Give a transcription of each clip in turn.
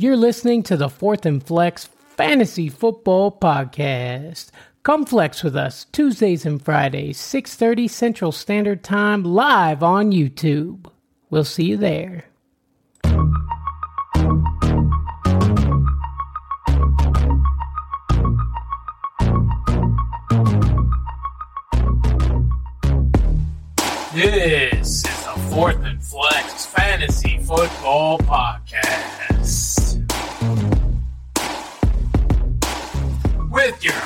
You're listening to the Fourth and Flex Fantasy Football Podcast. Come flex with us Tuesdays and Fridays, 6:30 Central Standard Time, live on YouTube. We'll see you there. This is the Fourth and Flex Fantasy Football Podcast.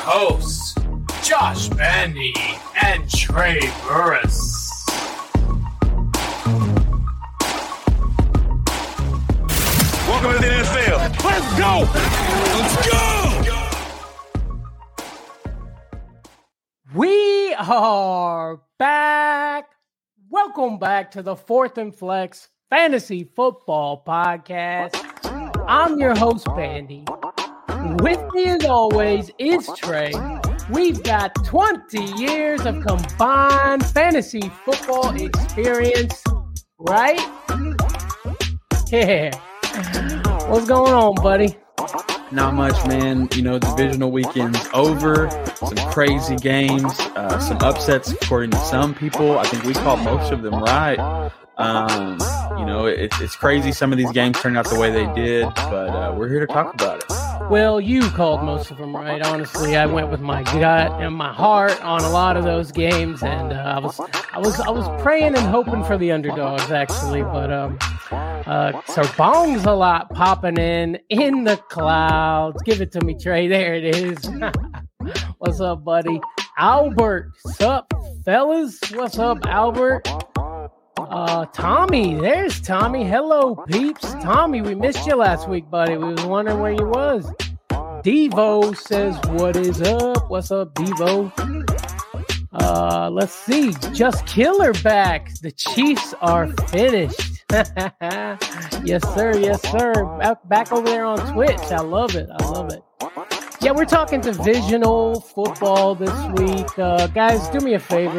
Hosts, Josh Bandy and Trey Burris. Welcome to the NFL. Let's go. Let's go. We are back. Welcome back to the Fourth and Flex Fantasy Football Podcast. I'm your host, Bandy. With me, as always, is Trey. We've got 20 years of combined fantasy football experience, right? Yeah. What's going on, buddy? Not much, man. You know, divisional weekend's over. Some crazy games, uh, some upsets according to some people. I think we called most of them right. Um, you know, it's it's crazy. Some of these games turned out the way they did, but uh, we're here to talk about it. Well, you called most of them right. Honestly, I went with my gut and my heart on a lot of those games, and uh, I was, I was, I was praying and hoping for the underdogs actually. But um, uh, so Bong's a lot popping in in the clouds. Give it to me, Trey. There it is. What's up, buddy? Albert, sup, fellas? What's up, Albert? Uh, Tommy, there's Tommy. Hello, peeps. Tommy, we missed you last week, buddy. We was wondering where you was. Devo says, "What is up? What's up, Devo?" Uh, let's see. Just Killer back. The Chiefs are finished. yes, sir. Yes, sir. Back, over there on Twitch. I love it. I love it. Yeah, we're talking divisional football this week. Uh, guys, do me a favor.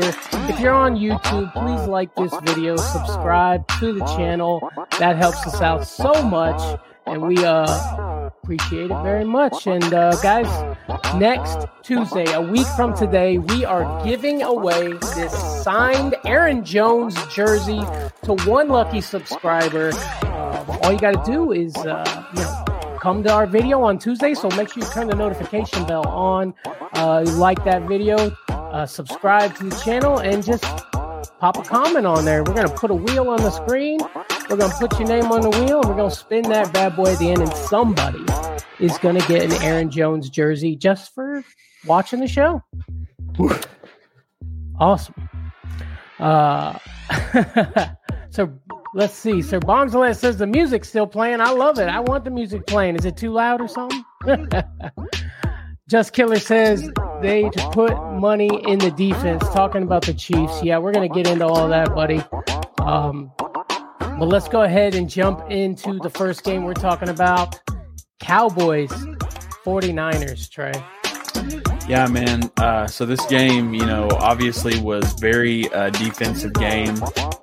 If you're on YouTube, please like this video, subscribe to the channel. That helps us out so much, and we uh, appreciate it very much. And uh, guys, next Tuesday, a week from today, we are giving away this signed Aaron Jones jersey to one lucky subscriber. Um, all you got to do is, uh, you know, come to our video on Tuesday. So make sure you turn the notification bell on, uh, like that video, uh, subscribe to the channel, and just pop a comment on there. We're going to put a wheel on the screen. We're going to put your name on the wheel. And we're going to spin that bad boy at the end, and somebody is going to get an Aaron Jones jersey just for watching the show. Awesome. Uh, so let's see. Sir Bongsalet says the music's still playing. I love it. I want the music playing. Is it too loud or something? Just Killer says they put money in the defense. Talking about the Chiefs. Yeah, we're gonna get into all that, buddy. Um, but let's go ahead and jump into the first game we're talking about. Cowboys, 49ers, Trey. Yeah, man. Uh, so this game, you know, obviously was very uh, defensive game.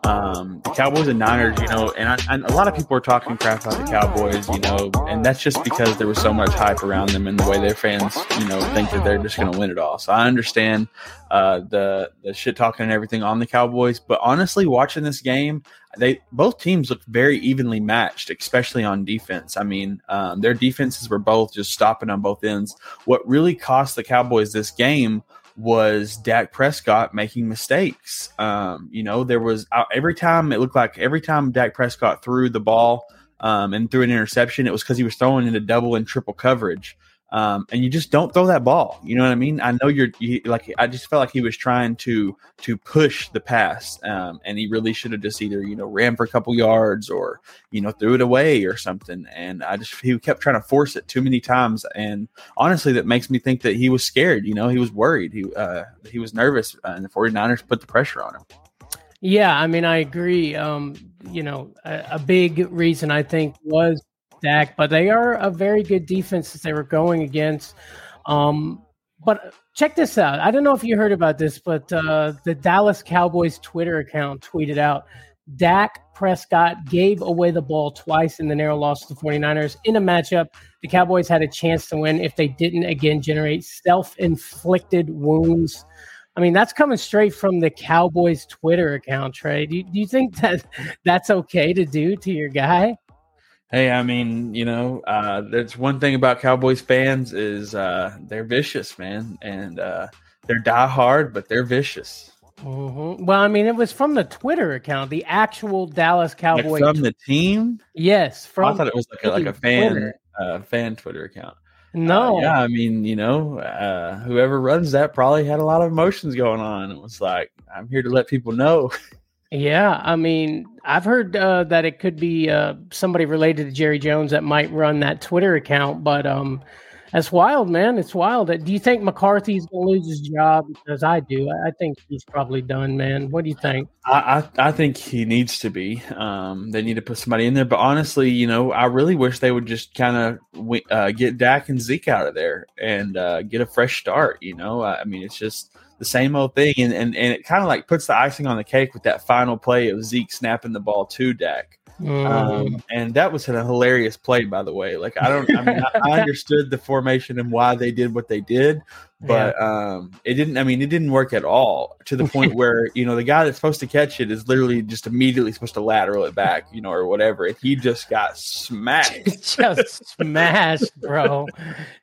Um, the Cowboys and Niners, you know, and, I, and a lot of people are talking crap about the Cowboys, you know, and that's just because there was so much hype around them and the way their fans, you know, think that they're just going to win it all. So I understand uh, the the shit talking and everything on the Cowboys, but honestly, watching this game, they both teams looked very evenly matched, especially on defense. I mean, um, their defenses were both just stopping on both ends. What really cost the Cowboys this game was Dak Prescott making mistakes. Um, you know, there was uh, every time it looked like every time Dak Prescott threw the ball um, and threw an interception, it was because he was throwing into double and triple coverage. Um, and you just don't throw that ball. You know what I mean? I know you're you, like I just felt like he was trying to to push the pass, um, and he really should have just either you know ran for a couple yards or you know threw it away or something. And I just he kept trying to force it too many times, and honestly, that makes me think that he was scared. You know, he was worried. He uh, he was nervous, uh, and the 49ers put the pressure on him. Yeah, I mean, I agree. Um, you know, a, a big reason I think was Dak, but they are a very good defense that they were going against. Um, but check this out. I don't know if you heard about this, but uh, the Dallas Cowboys Twitter account tweeted out Dak Prescott gave away the ball twice in the narrow loss to the 49ers in a matchup the Cowboys had a chance to win if they didn't again generate self inflicted wounds. I mean, that's coming straight from the Cowboys Twitter account, Trey. Do you, do you think that that's okay to do to your guy? Hey, I mean, you know, uh, there's one thing about Cowboys fans is uh, they're vicious, man, and uh, they're die hard, but they're vicious. Mm-hmm. Well, I mean, it was from the Twitter account, the actual Dallas Cowboys like from the team. Yes, from I thought it was like a, like a fan uh, fan Twitter account. No, uh, yeah, I mean, you know, uh, whoever runs that probably had a lot of emotions going on. It was like, I'm here to let people know. Yeah, I mean, I've heard uh, that it could be uh, somebody related to Jerry Jones that might run that Twitter account, but um, that's wild, man. It's wild. Do you think McCarthy's to lose his job? Because I do. I think he's probably done, man. What do you think? I I, I think he needs to be. Um, they need to put somebody in there. But honestly, you know, I really wish they would just kind of uh, get Dak and Zeke out of there and uh, get a fresh start. You know, I mean, it's just the same old thing, and and, and it kind of like puts the icing on the cake with that final play of Zeke snapping the ball to Dak. Mm. Um, and that was a hilarious play, by the way. Like I don't, I mean, I, I understood the formation and why they did what they did, but yeah. um, it didn't. I mean, it didn't work at all to the point where you know the guy that's supposed to catch it is literally just immediately supposed to lateral it back, you know, or whatever. He just got smashed, just smashed, bro.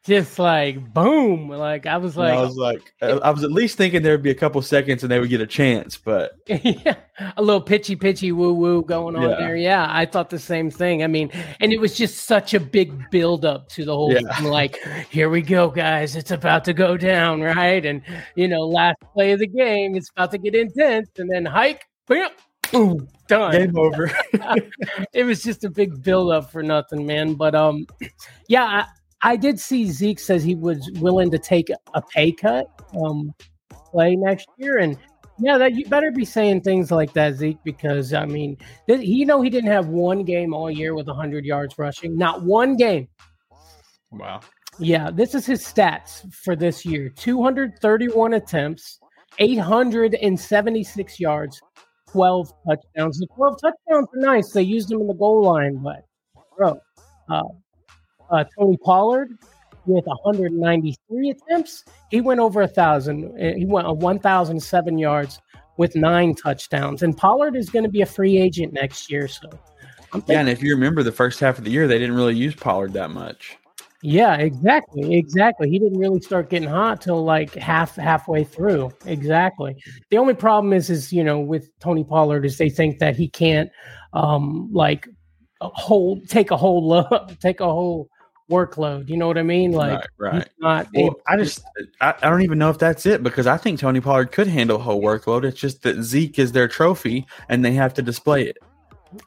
Just like boom. Like I was like, and I was like, I was at least thinking there'd be a couple seconds and they would get a chance, but yeah, a little pitchy pitchy woo woo going on yeah. there. Yeah, I thought the same thing. I mean, and it was just such a big build up to the whole yeah. thing. Like, here we go, guys. It's about to go down down, right? And you know, last play of the game, it's about to get intense, and then hike, boom, done. Game over. it was just a big build up for nothing, man. But um, yeah, I, I did see Zeke says he was willing to take a pay cut, um, play next year, and yeah, that you better be saying things like that, Zeke, because I mean, th- you know, he didn't have one game all year with 100 yards rushing, not one game. Wow. Yeah, this is his stats for this year 231 attempts, 876 yards, 12 touchdowns. The 12 touchdowns are nice. They used him in the goal line, but, bro, uh, uh, Tony Pollard with 193 attempts, he went over a thousand. Uh, he went a 1,007 yards with nine touchdowns. And Pollard is going to be a free agent next year. So, yeah, and if you remember the first half of the year, they didn't really use Pollard that much. Yeah, exactly, exactly. He didn't really start getting hot till like half halfway through. Exactly. The only problem is, is you know, with Tony Pollard, is they think that he can't, um, like, hold take a whole load, take a whole workload. You know what I mean? Like, right. right. Not well, I just, I, I don't even know if that's it because I think Tony Pollard could handle a whole workload. It's just that Zeke is their trophy and they have to display it.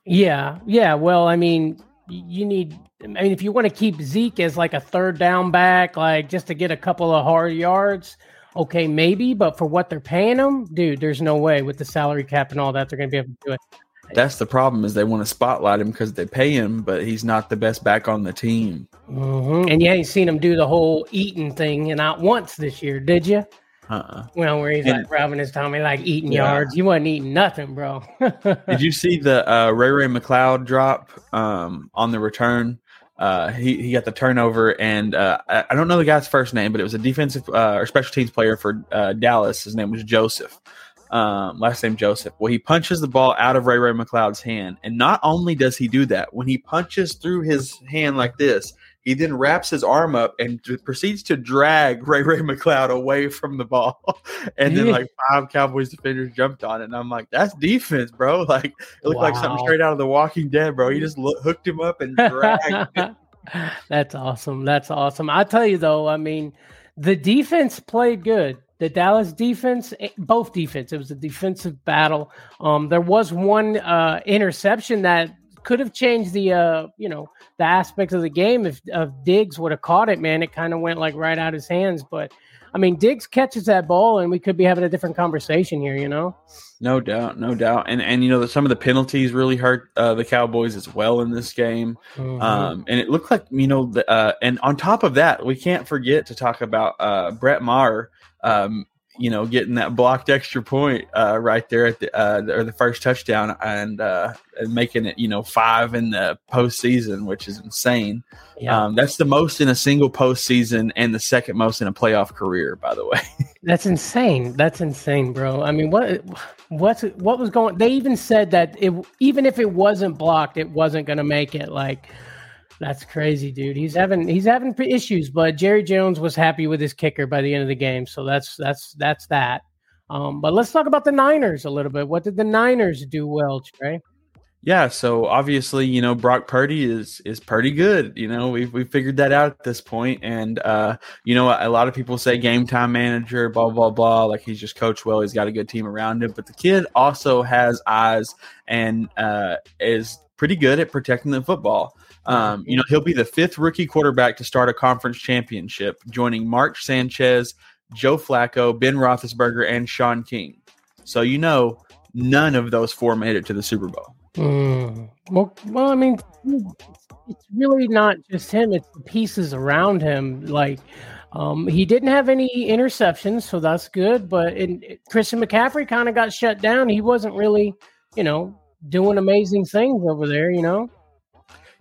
Yeah, yeah. Well, I mean, you need I mean, if you want to keep Zeke as like a third down back, like just to get a couple of hard yards, okay, maybe. But for what they're paying him, dude, there's no way with the salary cap and all that they're going to be able to do it. That's the problem is they want to spotlight him because they pay him, but he's not the best back on the team. Mm-hmm. And you ain't seen him do the whole eating thing and not once this year, did you? Uh-uh. Well, where he's and, like rubbing his tummy, like eating yeah. yards. You wasn't eating nothing, bro. Did you see the uh, Ray Ray McCloud drop um, on the return? Uh, he he got the turnover, and uh, I, I, don't know the guy's first name, but it was a defensive uh, or special teams player for uh, Dallas. His name was Joseph. Um, last name Joseph. Well, he punches the ball out of Ray Ray McCloud's hand, and not only does he do that, when he punches through his hand like this, he then wraps his arm up and proceeds to drag Ray Ray McCloud away from the ball. and then like five Cowboys defenders jumped on it. And I'm like, that's defense, bro. Like it looked wow. like something straight out of The Walking Dead, bro. He just hooked him up and dragged. that's awesome. That's awesome. I tell you though, I mean, the defense played good. The Dallas defense, eh, both defense, it was a defensive battle. Um, there was one uh, interception that could have changed the uh, you know the aspects of the game if, if Diggs would have caught it. Man, it kind of went like right out his hands. But I mean, Diggs catches that ball, and we could be having a different conversation here. You know. No doubt, no doubt, and and you know that some of the penalties really hurt uh, the Cowboys as well in this game, mm-hmm. um, and it looked like you know, the, uh, and on top of that, we can't forget to talk about uh, Brett Maher um, you know, getting that blocked extra point uh, right there at the uh, or the first touchdown and, uh, and making it, you know, five in the postseason, which is insane. Yeah. Um, that's the most in a single postseason and the second most in a playoff career, by the way. That's insane. That's insane, bro. I mean, what what's what was going? They even said that it even if it wasn't blocked, it wasn't going to make it. Like that's crazy, dude. He's having he's having issues, but Jerry Jones was happy with his kicker by the end of the game, so that's that's that's that. Um, but let's talk about the Niners a little bit. What did the Niners do well, Trey? Yeah, so obviously, you know, Brock Purdy is is pretty good. You know, we've we figured that out at this point. and uh, you know, a lot of people say game time manager, blah blah blah, like he's just coached well, he's got a good team around him. But the kid also has eyes and uh, is pretty good at protecting the football. Um, you know, he'll be the fifth rookie quarterback to start a conference championship, joining Mark Sanchez, Joe Flacco, Ben Roethlisberger, and Shaun King. So you know, none of those four made it to the Super Bowl. Mm. Well, well, I mean, it's really not just him; it's the pieces around him. Like, um, he didn't have any interceptions, so that's good. But in, Christian McCaffrey kind of got shut down. He wasn't really, you know, doing amazing things over there. You know.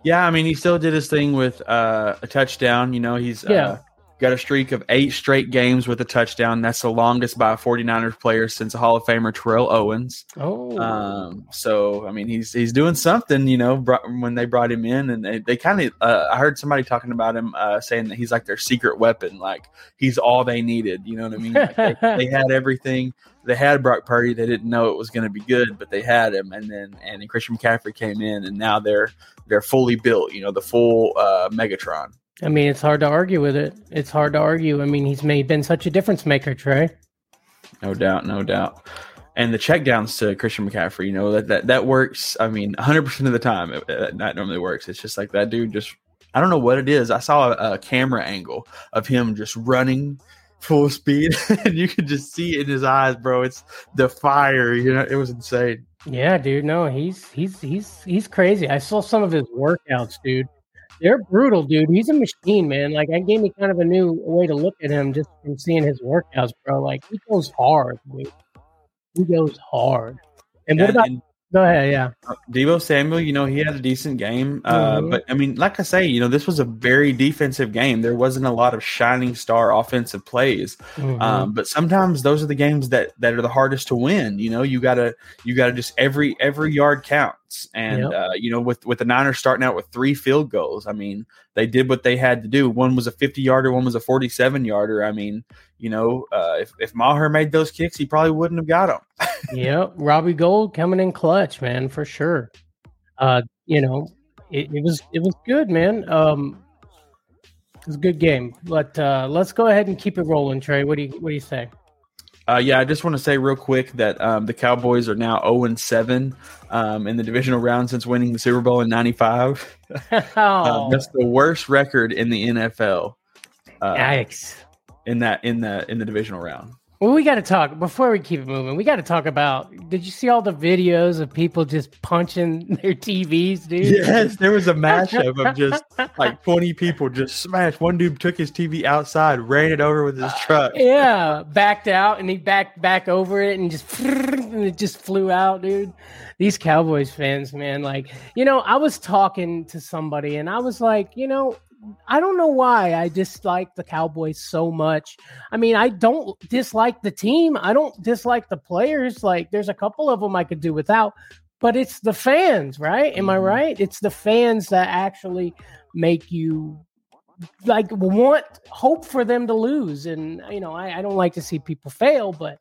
Yeah, I mean, he still did his thing with uh, a touchdown. You know, he's Yeah. uh, got a streak of eight straight games with a touchdown. That's the longest by a 49ers player since a Hall of Famer Terrell Owens. Oh, Um, so I mean, he's he's doing something, you know, brought, when they brought him in, and they, they kind of. Uh, I heard somebody talking about him, uh, saying that he's like their secret weapon, like he's all they needed. You know what I mean? Like, they, they had everything. They had Brock Purdy. They didn't know it was going to be good, but they had him, and then and then Christian McCaffrey came in, and now they're they're fully built. You know, the full uh, Megatron. I mean, it's hard to argue with it. It's hard to argue. I mean, he's made been such a difference maker, Trey. No doubt, no doubt. And the checkdowns to Christian McCaffrey, you know that that, that works. I mean, 100 percent of the time, it, that normally works. It's just like that dude. Just I don't know what it is. I saw a, a camera angle of him just running full speed, and you could just see it in his eyes, bro. It's the fire. You know, it was insane. Yeah, dude. No, he's he's he's he's crazy. I saw some of his workouts, dude. They're brutal, dude. He's a machine, man. Like, that gave me kind of a new way to look at him just from seeing his workouts, bro. Like, he goes hard, dude. He goes hard. And what about? and Go ahead, yeah. Deebo Samuel, you know, he had a decent game. Uh, Mhm. But I mean, like I say, you know, this was a very defensive game. There wasn't a lot of shining star offensive plays. Mhm. Um, but sometimes those are the games that that are the hardest to win. You know, you gotta you gotta just every every yard counts. And Yep. uh, you know, with with the Niners starting out with three field goals, I mean, they did what they had to do. One was a fifty yarder, one was a forty seven yarder. I mean, you know, uh, if if Maher made those kicks, he probably wouldn't have got them. Yep, Robbie Gould coming in clutch, man, for sure. Uh, you know, it, it was it was good, man. Um, it was a good game. But uh, let's go ahead and keep it rolling, Trey. What do you what do you say? Uh, yeah, I just want to say real quick that um, the Cowboys are now zero and seven um, in the divisional round since winning the Super Bowl in '95. oh, Um, that's the worst record in the NFL. Uh, yikes! in that in the in the divisional round. Well, we got to talk before we keep it moving. We got to talk about. Did you see all the videos of people just punching their TVs, dude? Yes, there was a mashup of just like 20 people just smashed. One dude took his TV outside, ran it over with his truck. Yeah, backed out and he backed back over it and just and it just flew out, dude. These Cowboys fans, man, like you know, I was talking to somebody and I was like, you know, I don't know why I dislike the Cowboys so much. I mean, I don't dislike the team. I don't dislike the players. Like, there's a couple of them I could do without, but it's the fans, right? Am I Mhm. right? It's the fans that actually make you like want hope for them to lose. And you know, I, I don't like to see people fail, but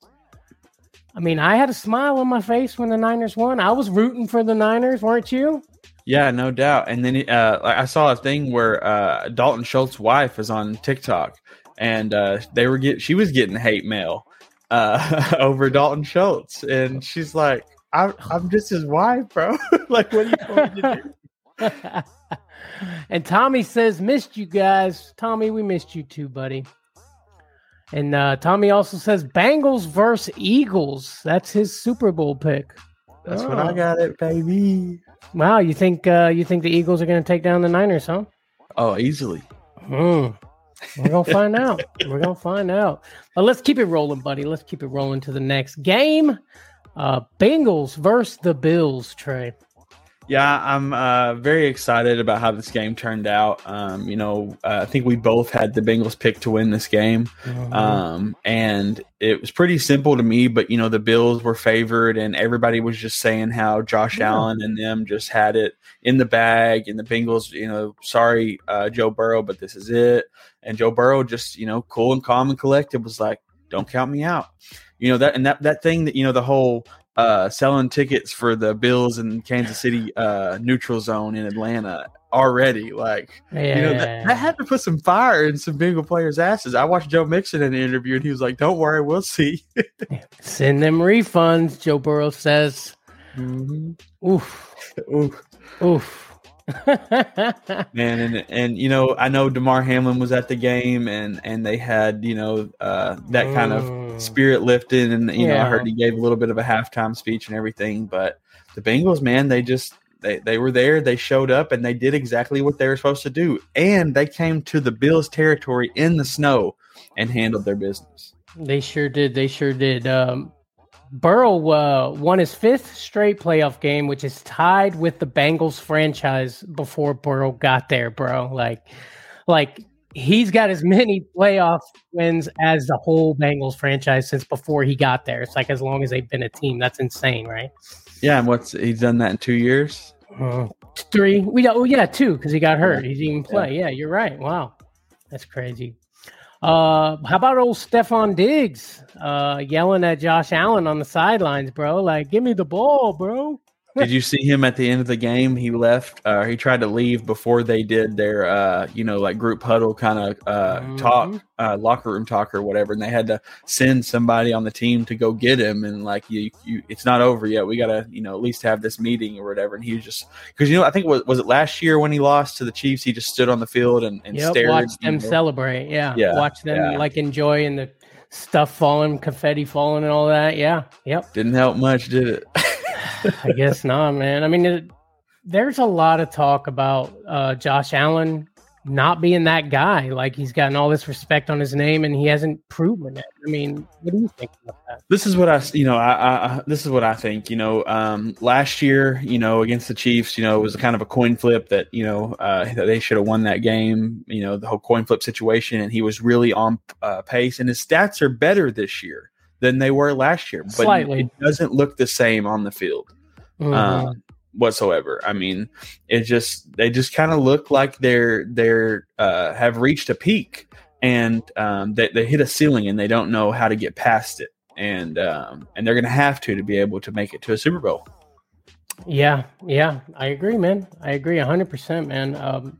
I mean, I had a smile on my face when the Niners won. I was rooting for the Niners, weren't you? Yeah, no doubt. And then uh, I saw a thing where uh, Dalton Schultz's wife was on TikTok, and uh, they were get she was getting hate mail uh, over Dalton Schultz, and she's like, "I'm I'm just his wife, bro. like, what are you me to do?" and Tommy says, "Missed you guys, Tommy. We missed you too, buddy." And uh, Tommy also says, "Bengals versus Eagles. That's his Super Bowl pick." That's what Oh. I got it, baby. Wow, you think uh, you think the Eagles are going to take down the Niners, huh? Oh, easily. Hmm. We're gonna find out. We're gonna find out. But let's keep it rolling, buddy. Let's keep it rolling to the next game. Uh Bengals versus the Bills, Trey. Yeah, I'm uh, very excited about how this game turned out. Um, you know, uh, I think we both had the Bengals pick to win this game, Mhm. um, and it was pretty simple to me. But you know, the Bills were favored, and everybody was just saying how Josh Yeah. Allen and them just had it in the bag, and the Bengals, you know, sorry, uh, Joe Burrow, but this is it. And Joe Burrow just, you know, cool and calm and collected was like, "Don't count me out." You know that, and that that thing that you know the whole uh, selling tickets for the Bills in Kansas City uh, neutral zone in Atlanta already. Like, yeah. you know, that, that had to put some fire in some Bengal players' asses. I watched Joe Mixon in the interview and he was like, don't worry, we'll see. Send them refunds, Joe Burrow says. Oof. oof, Oof. man, and and you know, I know Damar Hamlin was at the game and and they had you know uh, that kind of Mm. spirit lifted, and you know, I heard he gave a little bit of a halftime speech and everything. But the Bengals, man, they just they, they were there, they showed up, and they did exactly what they were supposed to do, and they came to the Bills territory in the snow and handled their business. They sure did. They sure did. Um, Burrow uh, won his fifth straight playoff game, which is tied with the Bengals franchise before Burrow got there, bro. Like, like he's got as many playoff wins as the whole Bengals franchise since before he got there. It's like as long as they've been a team. That's insane, right? Yeah, and what's he's done that in two years? Uh, three. We got, oh yeah, two because he got hurt. He didn't even play. Yeah. you're right. Wow, that's crazy. Uh, how about old Stefon Diggs uh, yelling at Josh Allen on the sidelines, bro? Like, give me the ball, bro. Did you see him at the end of the game? He left. Uh, he tried to leave before they did their, uh, you know, like group huddle kind of uh, Mhm. talk, uh, locker room talk or whatever. And they had to send somebody on the team to go get him. And like, you, you it's not over yet. We gotta, you know, at least have this meeting or whatever. And he was just because you know, I think was was it last year when he lost to the Chiefs? He just stood on the field and, and Yep, stared. watch them know. celebrate. Yeah, Yeah, watch them yeah. like enjoy and the stuff falling, confetti falling, and all that. Yeah, yep. Didn't help much, did it? I guess not, man. I mean, it, there's a lot of talk about uh, Josh Allen not being that guy. Like he's gotten all this respect on his name, and he hasn't proven it. I mean, what do you think about that? this is what I, you know, I, I, this is what I think. You know, um, last year, you know, against the Chiefs, you know, it was kind of a coin flip that you know uh, that they should have won that game. You know, the whole coin flip situation, and he was really on uh, pace, and his stats are better this year than they were last year, but Slightly. it doesn't look the same on the field Mhm. um, whatsoever. I mean, it just they just kind of look like they're they're uh, have reached a peak and um, they they hit a ceiling and they don't know how to get past it. And um, and they're going to have to to be able to make it to a Super Bowl. Yeah, yeah, I agree, man. I agree 100%, man. Um,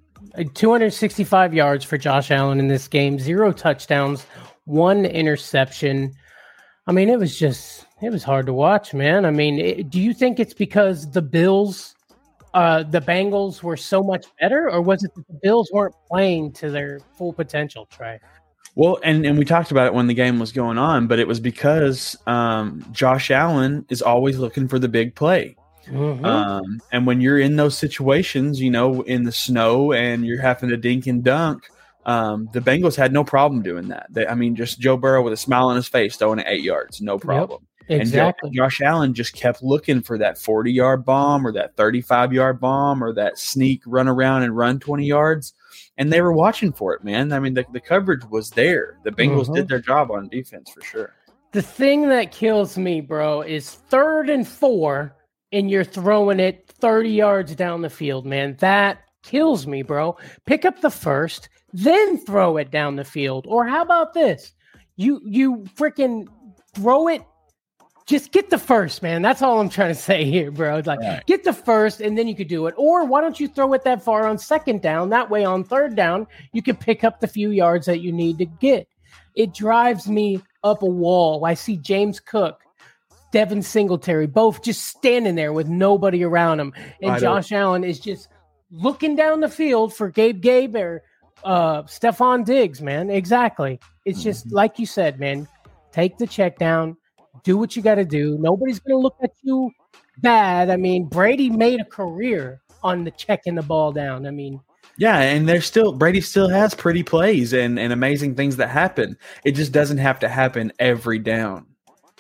265 yards for Josh Allen in this game, zero touchdowns, one interception. I mean, it was just, it was hard to watch, man. I mean, it, do you think it's because the Bills, uh, the Bengals were so much better, or was it that the Bills weren't playing to their full potential, Trey? Well, and, and we talked about it when the game was going on, but it was because um, Josh Allen is always looking for the big play. Mhm. Um, and when you're in those situations, you know, in the snow and you're having to dink and dunk, um, the Bengals had no problem doing that. They, I mean, just Joe Burrow with a smile on his face throwing it eight yards, no problem. exactly. And Josh Allen just kept looking for that 40 yard bomb or that 35 yard bomb or that sneak run around and run 20 yards. And they were watching for it, man. I mean, the, the coverage was there. The Bengals Mhm. did their job on defense for sure. The thing that kills me, bro, is third and four, and you're throwing it 30 yards down the field, man. That kills me, bro. Pick up the first, then throw it down the field. Or how about this? You you freaking throw it. Just get the first, man. That's all I'm trying to say here, bro. It's like Right. get the first, and then you could do it. Or why don't you throw it that far on second down? That way, on third down, you can pick up the few yards that you need to get. It drives me up a wall. I see James Cook, Devin Singletary, both just standing there with nobody around them, and Josh Allen is just looking down the field for Gabe Gabe or uh, Stefon Diggs. Man, exactly. It's just Mm-hmm. like you said, man. Take the check down. Do what you got to do. Nobody's going to look at you bad. I mean, Brady made a career on the checking the ball down. I mean, Yeah, and there's still Brady still has pretty plays and, and amazing things that happen. It just doesn't have to happen every down.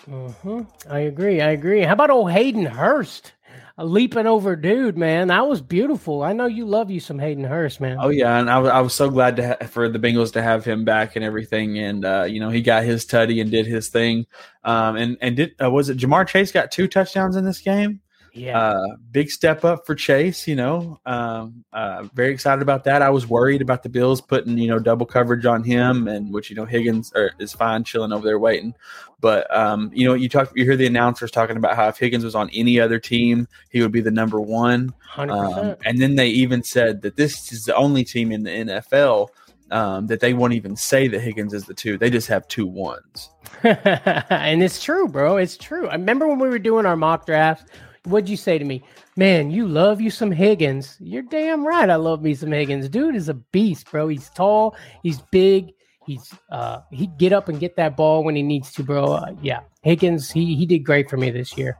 Mm-hmm. I agree. I agree. How about old Hayden Hurst? A leaping over dude, man. That was beautiful. I know you love you some Hayden Hurst, man. Oh yeah, and I, was- I was so glad to ha- for the Bengals to have him back and everything. And uh, you know, he got his tutty and did his thing. Um, and and did uh, was it Ja'Marr Chase got two touchdowns in this game? Yeah. Uh, big step up for Chase. You know, um, uh, very excited about that. I was worried about the Bills putting you know double coverage on him, and which you know Higgins are, is fine chilling over there waiting. But um, you know, you talk, you hear the announcers talking about how if Higgins was on any other team, he would be the number one. 100%. Um, and then they even said that this is the only team in the NFL um, that they won't even say that Higgins is the two. They just have two ones. and it's true, bro. It's true. I remember when we were doing our mock drafts. What'd you say to me? Man, you love you some Higgins. You're damn right. I love me some Higgins. Dude is a beast, bro. He's tall. He's big. He's uh he get up and get that ball when he needs to, bro. Uh, yeah, Higgins. He he did great for me this year.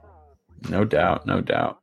No doubt, no doubt.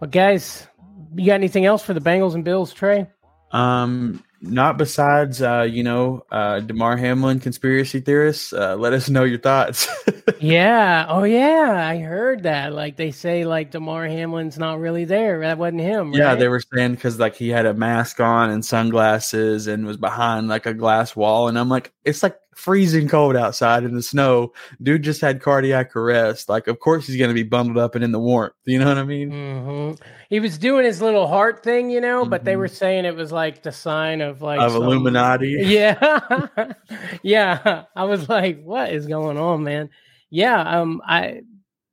But guys, you got anything else for the Bengals and Bills, Trey? Um, not besides, uh, you know, uh, Damar Hamlin conspiracy theorists. Uh, let us know your thoughts. Yeah. Oh, yeah. I heard that. Like they say, like Damar Hamlin's not really there. That wasn't him. yeah, they were saying because like he had a mask on and sunglasses and was behind like a glass wall, and I'm like, it's like freezing cold outside in the snow. Dude just had cardiac arrest. Like, of course he's gonna be bundled up and in the warmth. You know what I mean? hmm He was doing his little heart thing, you know, but they Mhm. were saying it was like the sign of like of some- Illuminati. Yeah, yeah. I was like, "What is going on, man?" Yeah, um, I,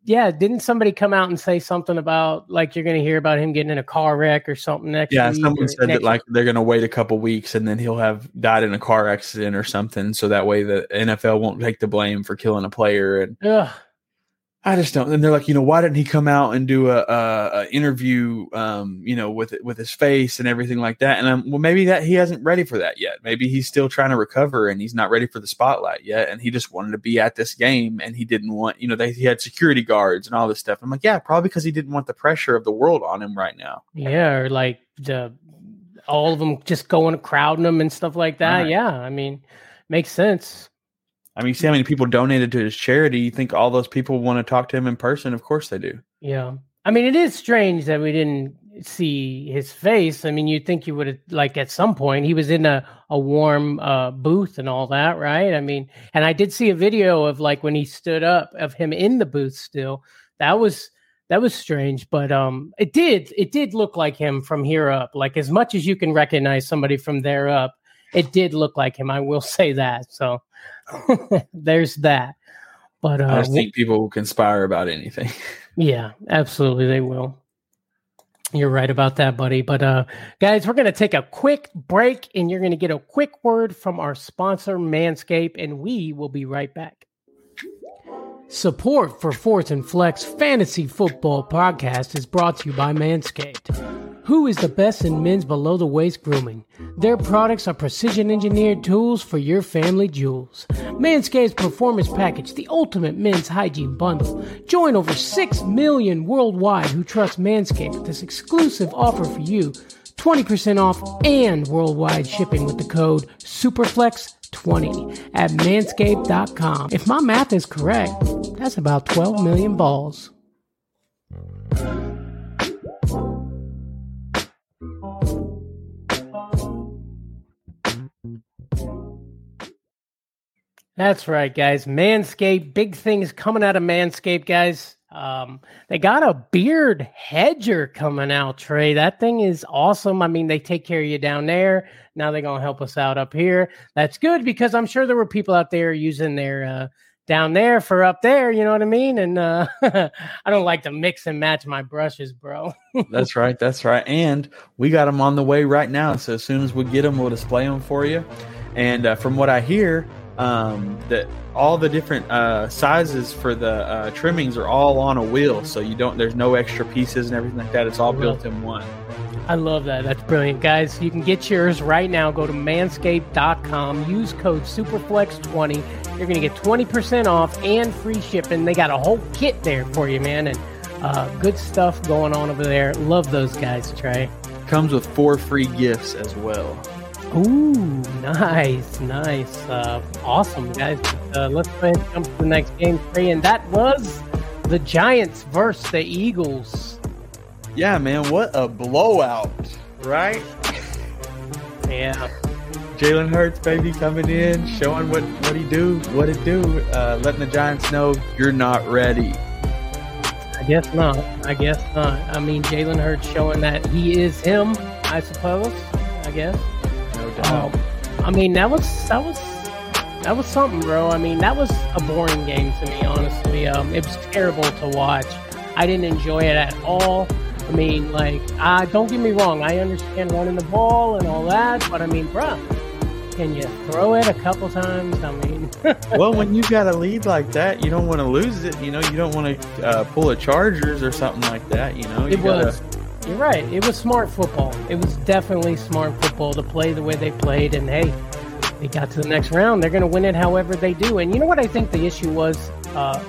yeah. Didn't somebody come out and say something about like you're going to hear about him getting in a car wreck or something next? Yeah, someone said that like they're gonna wait a couple weeks and then he'll have died in a car accident or something, so that way the NFL won't take the blame for killing a player. And Ugh. I just don't. And they're like, you know, why didn't he come out and do a, a, a interview, um, you know, with with his face and everything like that? And um, well, maybe that he hasn't ready for that yet. Maybe he's still trying to recover and he's not ready for the spotlight yet. And he just wanted to be at this game and he didn't want, you know, they he had security guards and all this stuff. I'm like, yeah, probably because he didn't want the pressure of the world on him right now. Yeah, or like the all of them just going crowding them and stuff like that. Right. Yeah, I mean, makes sense. I mean, see how many people donated to his charity. You think all those people want to talk to him in person? Of course they do. Yeah, I mean, it is strange that we didn't see his face. I mean, you'd think you would have like at some point he was in a a warm uh, booth and all that, right? I mean, and I did see a video of like when he stood up of him in the booth still. That was that was strange, but um, it did it did look like him from here up. Like as much as you can recognize somebody from there up, it did look like him. I will say that. So there's that. But I uh, just think people will conspire about anything. yeah, absolutely they will. You're right about that, buddy. But uh guys, we're going to take a quick break and you're going to get a quick word from our sponsor Manscaped and we will be right back. Support for Fourth and Flex Fantasy Football Podcast is brought to you by Manscaped. Who is the best in men's below the waist grooming? Their products are precision engineered tools for your family jewels. Manscaped's Performance Package, the ultimate men's hygiene bundle. Join over 6 million worldwide who trust Manscaped with this exclusive offer for you 20% off and worldwide shipping with the code SUPERFLEX20 at manscaped.com. If my math is correct, that's about 12 million balls. That's right, guys. Manscaped, big things coming out of Manscaped, guys. Um, they got a beard hedger coming out, Trey. That thing is awesome. I mean, they take care of you down there. Now they're gonna help us out up here. That's good because I'm sure there were people out there using their uh down there for up there, you know what I mean? And uh I don't like to mix and match my brushes, bro. That's right. That's right. And we got them on the way right now. So as soon as we get them, we'll display them for you. And uh, from what I hear, um, that all the different uh, sizes for the uh, trimmings are all on a wheel. So you don't. There's no extra pieces and everything like that. It's all built in one. I love that. That's brilliant. Guys, you can get yours right now. Go to manscaped.com. Use code SUPERFLEX20. You're going to get 20% off and free shipping. They got a whole kit there for you, man. And uh, good stuff going on over there. Love those guys, Trey. comes with four free gifts as well. Ooh, nice, nice, uh, awesome, guys. Uh, let's go ahead and jump to the next game, Trey, and that was the Giants versus the Eagles. Yeah, man, what a blowout, right? Yeah, Jalen Hurts, baby, coming in, showing what what he do, what it do, uh, letting the Giants know you're not ready. I guess not. I guess not. I mean, Jalen Hurts showing that he is him. I suppose. I guess. No doubt. Um, I mean, that was that was that was something, bro. I mean, that was a boring game to me, honestly. Um, it was terrible to watch. I didn't enjoy it at all. I mean, like, uh, don't get me wrong. I understand running the ball and all that, but I mean, bro, can you throw it a couple times? I mean, well, when you got a lead like that, you don't want to lose it. You know, you don't want to uh, pull a Chargers or something like that. You know, you it was. You're right. It was smart football. It was definitely smart football to play the way they played. And hey, they got to the next round. They're going to win it however they do. And you know what I think the issue was? Uh,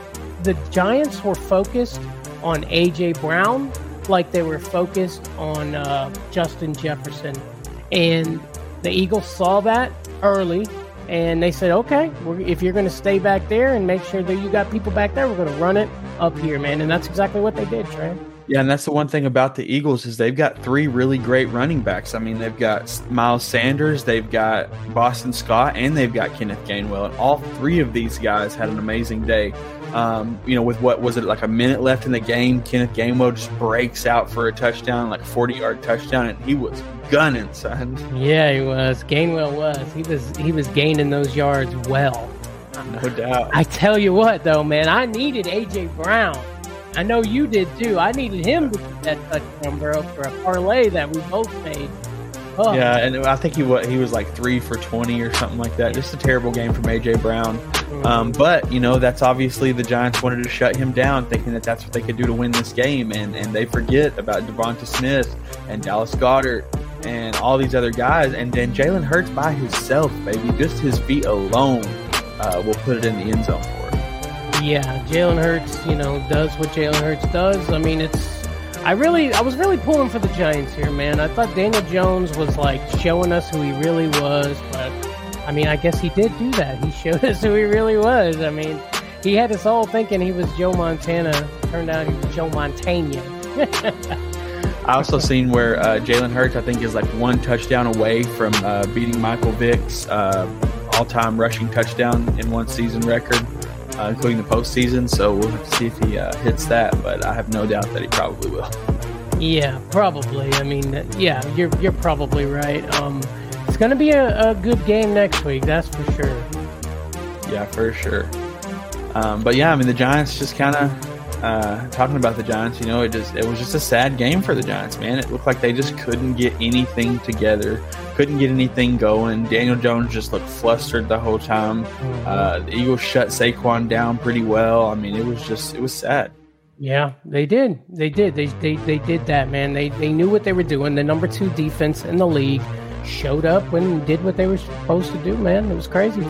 the Giants were focused on A.J. Brown like they were focused on uh, Justin Jefferson. And the Eagles saw that early. And they said, okay, if you're going to stay back there and make sure that you got people back there, we're going to run it up here, man. And that's exactly what they did, Trey. Yeah, and that's the one thing about the Eagles is they've got three really great running backs. I mean, they've got Miles Sanders, they've got Boston Scott, and they've got Kenneth Gainwell. And all three of these guys had an amazing day. Um, you know, with what was it like a minute left in the game, Kenneth Gainwell just breaks out for a touchdown, like a forty-yard touchdown, and he was gunning, son. Yeah, he was. Gainwell was. He was. He was gaining those yards well. No doubt. I tell you what, though, man, I needed AJ Brown. I know you did too. I needed him to get that touchdown, bro, for a parlay that we both made. Oh. Yeah, and I think he what he was like three for twenty or something like that. Just a terrible game from AJ Brown. Um, but you know that's obviously the Giants wanted to shut him down, thinking that that's what they could do to win this game, and and they forget about Devonta Smith and Dallas Goedert and all these other guys, and then Jalen Hurts by himself, baby, just his feet alone uh, will put it in the end zone for him. Yeah, Jalen Hurts, you know, does what Jalen Hurts does. I mean, it's. I really, I was really pulling for the Giants here, man. I thought Daniel Jones was like showing us who he really was, but I mean, I guess he did do that. He showed us who he really was. I mean, he had us all thinking he was Joe Montana. Turned out he was Joe Montana. I also seen where uh, Jalen Hurts, I think, is like one touchdown away from uh, beating Michael Vick's uh, all-time rushing touchdown in one season record uh, including the postseason. So we'll have to see if he uh, hits that, but I have no doubt that he probably will. Yeah, probably. I mean, yeah, you're you're probably right. Um, it's going to be a, a, good game next week, that's for sure. Yeah, for sure. Um, but yeah, I mean, the Giants just kind of uh, talking about the Giants, you know, it just it was just a sad game for the Giants, man. It looked like they just couldn't get anything together, couldn't get anything going. Daniel Jones just looked flustered the whole time. Mm-hmm. Uh, the Eagles shut Saquon down pretty well. I mean, it was just it was sad. Yeah, they did. They did. They they, they did that, man. They they knew what they were doing. The number two defense in the league showed up and did what they were supposed to do, man. It was crazy.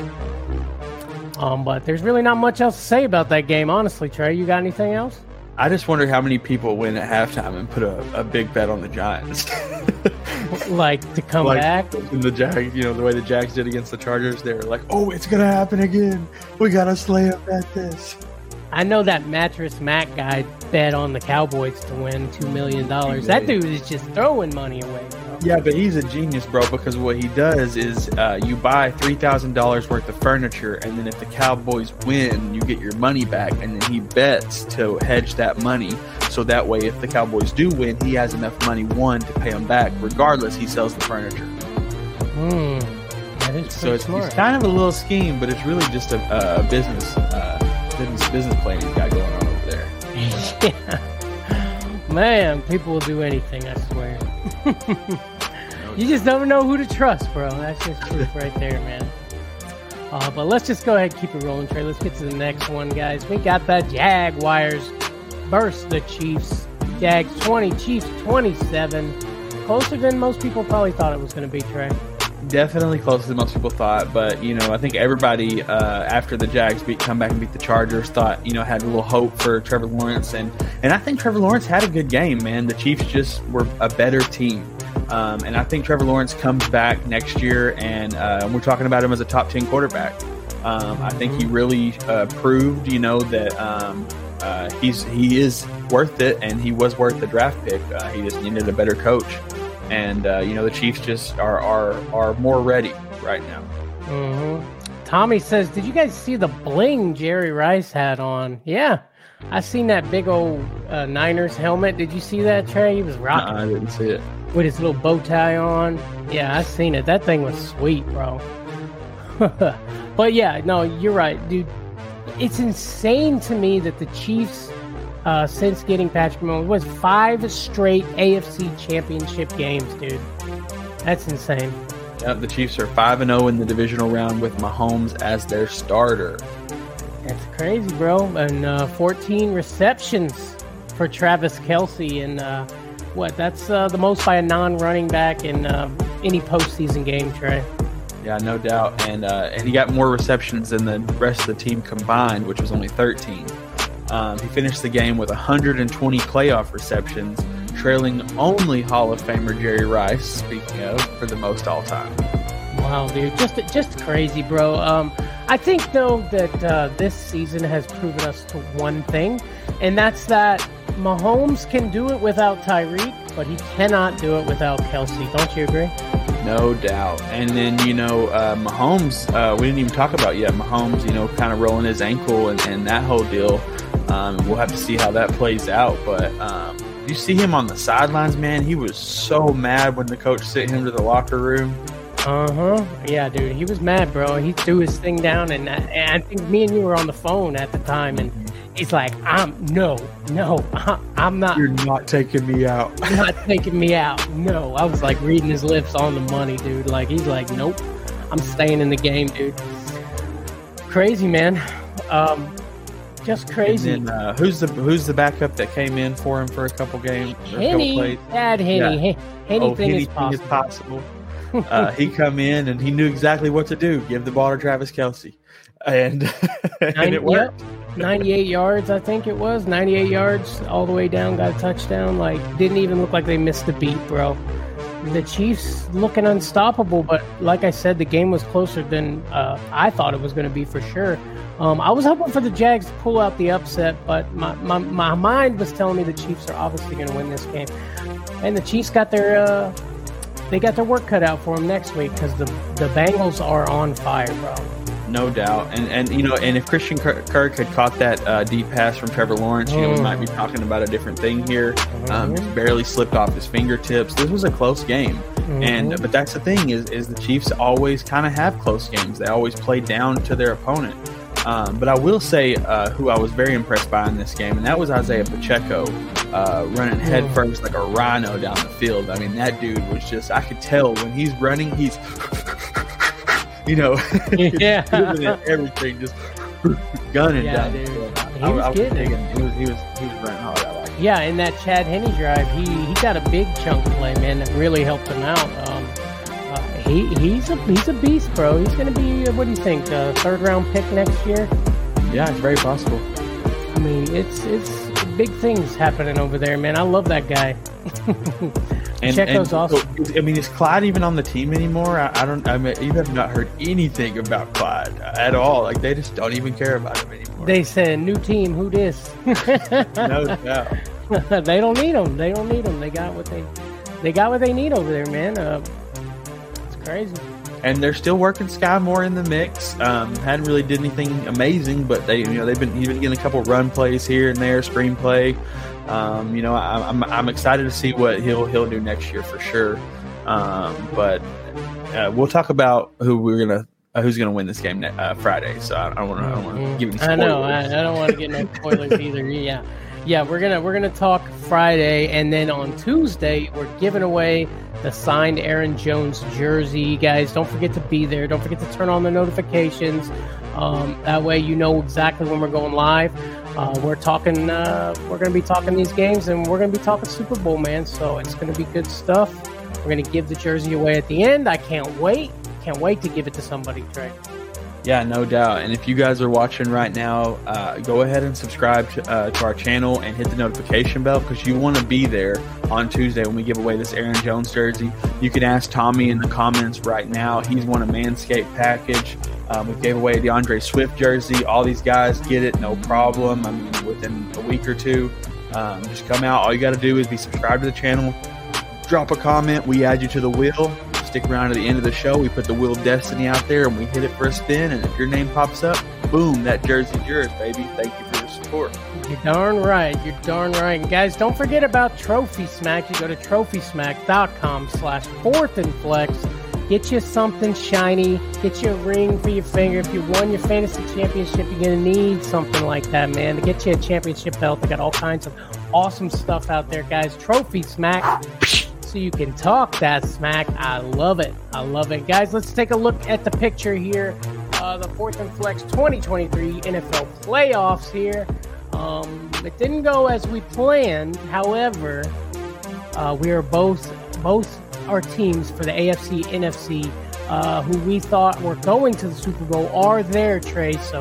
Um, but there's really not much else to say about that game, honestly. Trey, you got anything else? I just wonder how many people win at halftime and put a, a big bet on the Giants. like to come like, back. In the Jags, you know, the way the Jags did against the Chargers, they were like, "Oh, it's gonna happen again. We gotta slay up at this." I know that mattress Mack guy bet on the Cowboys to win two million dollars. That dude is just throwing money away. Bro. Yeah, but he's a genius, bro. Because what he does is uh, you buy three thousand dollars worth of furniture, and then if the Cowboys win, you get your money back, and then he bets to hedge that money. So that way, if the Cowboys do win, he has enough money one to pay them back. Regardless, he sells the furniture. Hmm. so it's, it's, kind of a little scheme, but it's really just a, a business. Uh, business business plan he's got going on over there. yeah. Man, people will do anything, I swear. you just don't know who to trust, bro. That's just proof right there, man. Uh, but let's just go ahead and keep it rolling, Trey. Let's get to the next one, guys. We got the Jaguars burst the Chiefs. Jags 20, Chiefs 27. Closer than most people probably thought it was going to be, Trey definitely closer than most people thought. But you know, I think everybody uh, after the Jags beat come back and beat the Chargers thought you know had a little hope for Trevor Lawrence, and and I think Trevor Lawrence had a good game. Man, the Chiefs just were a better team. Um, and I think Trevor Lawrence comes back next year, and uh, we're talking about him as a top 10 quarterback. Um, I think he really uh, proved, you know, that um, uh, he's he is worth it, and he was worth the draft pick. Uh, he just needed a better coach, and uh, you know the Chiefs just are are are more ready right now. Mm-hmm. Tommy says, "Did you guys see the bling Jerry Rice had on?" Yeah, I seen that big old uh, Niners helmet. Did you see that, Trey? He was rocking. I didn't see it with his little bow tie on. Yeah, I seen it. That thing was sweet, bro. but yeah, no, you're right, dude. It's insane to me that the Chiefs, uh, since getting Patrick Mahomes, was five straight AFC Championship games, dude. That's insane. Yep, the Chiefs are five and zero oh in the divisional round with Mahomes as their starter. That's crazy, bro. And uh, 14 receptions for Travis Kelce. and uh, what? That's uh, the most by a non-running back in uh, any postseason game, Trey. Yeah, no doubt. And uh, and he got more receptions than the rest of the team combined, which was only 13. Um, he finished the game with 120 playoff receptions, trailing only Hall of Famer Jerry Rice. Speaking of, for the most all time. Wow, dude, just just crazy, bro. Um, I think though that uh, this season has proven us to one thing, and that's that Mahomes can do it without Tyreek, but he cannot do it without Kelce. Don't you agree? No doubt. And then, you know, uh, Mahomes, uh, we didn't even talk about yet. Mahomes, you know, kind of rolling his ankle and, and that whole deal. Um, we'll have to see how that plays out. But um, you see him on the sidelines, man. He was so mad when the coach sent him to the locker room. Uh huh. Yeah, dude. He was mad, bro. He threw his thing down, and I, and I think me and you were on the phone at the time, and He's like, I'm no, no, I'm not. You're not taking me out. not taking me out. No, I was like reading his lips on the money, dude. Like he's like, nope, I'm staying in the game, dude. Crazy man, um, just crazy. Then, uh, who's the who's the backup that came in for him for a couple games? Henne, Dad Henne, yeah. Anything, oh, is possible. Is possible. uh, he come in and he knew exactly what to do. Give the ball to Travis Kelce and, and it worked. Yep. 98 yards, I think it was. 98 yards all the way down, got a touchdown. Like, didn't even look like they missed a beat, bro. The Chiefs looking unstoppable, but like I said, the game was closer than uh, I thought it was going to be for sure. Um, I was hoping for the Jags to pull out the upset, but my, my, my mind was telling me the Chiefs are obviously going to win this game. And the Chiefs got their uh, they got their work cut out for them next week because the the Bengals are on fire, bro. No doubt, and and you know, and if Christian Kirk had caught that uh, deep pass from Trevor Lawrence, you know, we might be talking about a different thing here. Um, mm-hmm. barely slipped off his fingertips. This was a close game, and but that's the thing is is the Chiefs always kind of have close games. They always play down to their opponent. Um, but I will say uh, who I was very impressed by in this game, and that was Isaiah Pacheco uh, running headfirst like a rhino down the field. I mean, that dude was just, I could tell when he's running, he's you know, yeah, everything just gunning yeah, down. Dude. He I, was I was it. He was he was he was running hard. I like yeah, in that Chad Henne drive, he he got a big chunk of play, man, that really helped him out. Um, uh, he he's a he's a beast, bro. He's going to be what do you think? A third round pick next year? Yeah, it's very possible. I mean, it's it's big things happening over there, man. I love that guy. And, Checo's and I mean, is Clyde even on the team anymore? I, I, don't. I mean, you have not heard anything about Clyde at all. Like they just don't even care about him anymore. They said new team. Who this? no doubt. they don't need him. They don't need him. They got what they they got what they need over there, man. Uh, it's crazy. And they're still working Skyy Moore in the mix. Um, hadn't really did anything amazing, but they you know they've been even getting a couple run plays here and there, screenplay. Um, you know, I, am I'm, I'm excited to see what he'll he'll do next year for sure. Um, but uh, we'll talk about who we're gonna uh, who's gonna win this game uh, Friday. So I don't want to mm-hmm. give any spoilers. I know I, I don't want to get no spoilers either. Yeah, yeah, we're gonna we're gonna talk Friday, and then on Tuesday we're giving away the signed Aaron Jones jersey. Guys, don't forget to be there. Don't forget to turn on the notifications. Um, that way you know exactly when we're going live. Uh, we're talking. Uh, we're going to be talking these games, and we're going to be talking Super Bowl, man. So it's going to be good stuff. We're going to give the jersey away at the end. I can't wait. Can't wait to give it to somebody, Trey. Yeah, no doubt. And if you guys are watching right now, uh, go ahead and subscribe to, uh, to our channel and hit the notification bell because you want to be there on Tuesday when we give away this Aaron Jones jersey. You can ask Tommy in the comments right now. He's won a Manscaped package. Um, we gave away a D'Andre Swift jersey. All these guys get it, no problem. I mean, within a week or two, um, just come out. All you got to do is be subscribed to the channel, drop a comment. We add you to the wheel. Stick around to the end of the show. We put the wheel of destiny out there and we hit it for a spin. And if your name pops up, boom, that jersey's yours, baby. Thank you for your support. You're darn right. You're darn right. And guys, don't forget about Trophy Smack. You go to trophysmack.com slash fourth and flex. Get you something shiny. Get you a ring for your finger. If you won your fantasy championship, you're going to need something like that, man. To get you a championship belt, they got all kinds of awesome stuff out there, guys. Trophy Smack. So you can talk that smack. I love it. I love it. Guys, let's take a look at the picture here. Uh, the Fourth and Flex 2023 NFL playoffs here. Um, it didn't go as we planned. However, uh, we are both both our teams for the AFC, NFC, uh, who we thought were going to the Super Bowl, are there, Trey. So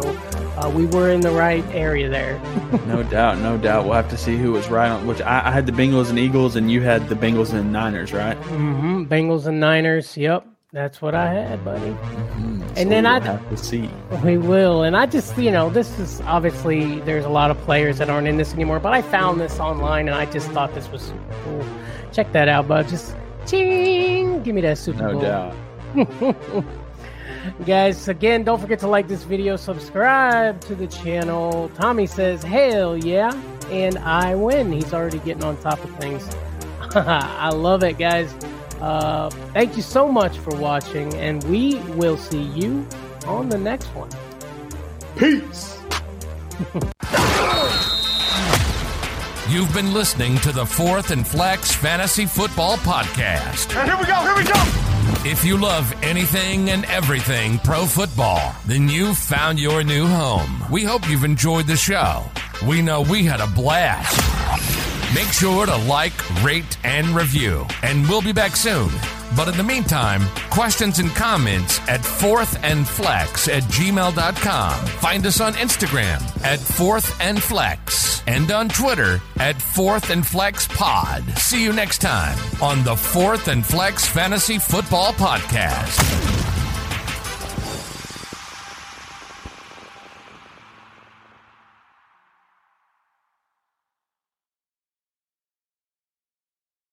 uh, we were in the right area there. no doubt, no doubt. We'll have to see who was right on. Which I, I, had the Bengals and Eagles, and you had the Bengals and Niners, right? Mm-hmm. Bengals and Niners. Yep, that's what I had, buddy. Mm-hmm. And so then we'll I have to see. We will, and I just you know this is obviously there's a lot of players that aren't in this anymore, but I found this online and I just thought this was super cool. Check that out, bud. Just ching, give me that Super No Bowl. doubt. Guys, again, don't forget to like this video, subscribe to the channel. Tommy says, hell yeah, and I win. He's already getting on top of things. I love it, guys. Uh, thank you so much for watching, and we will see you on the next one. Peace. You've been listening to the Fourth and Flex Fantasy Football Podcast. And here we go, here we go. If you love anything and everything pro football, then you've found your new home. We hope you've enjoyed the show. We know we had a blast. Make sure to like, rate, and review, and we'll be back soon. But in the meantime, questions and comments at fourthandflex at gmail.com. Find us on Instagram at Fourth and on Twitter at Fourth and Flex Pod. See you next time on the Fourth and Flex Fantasy Football Podcast.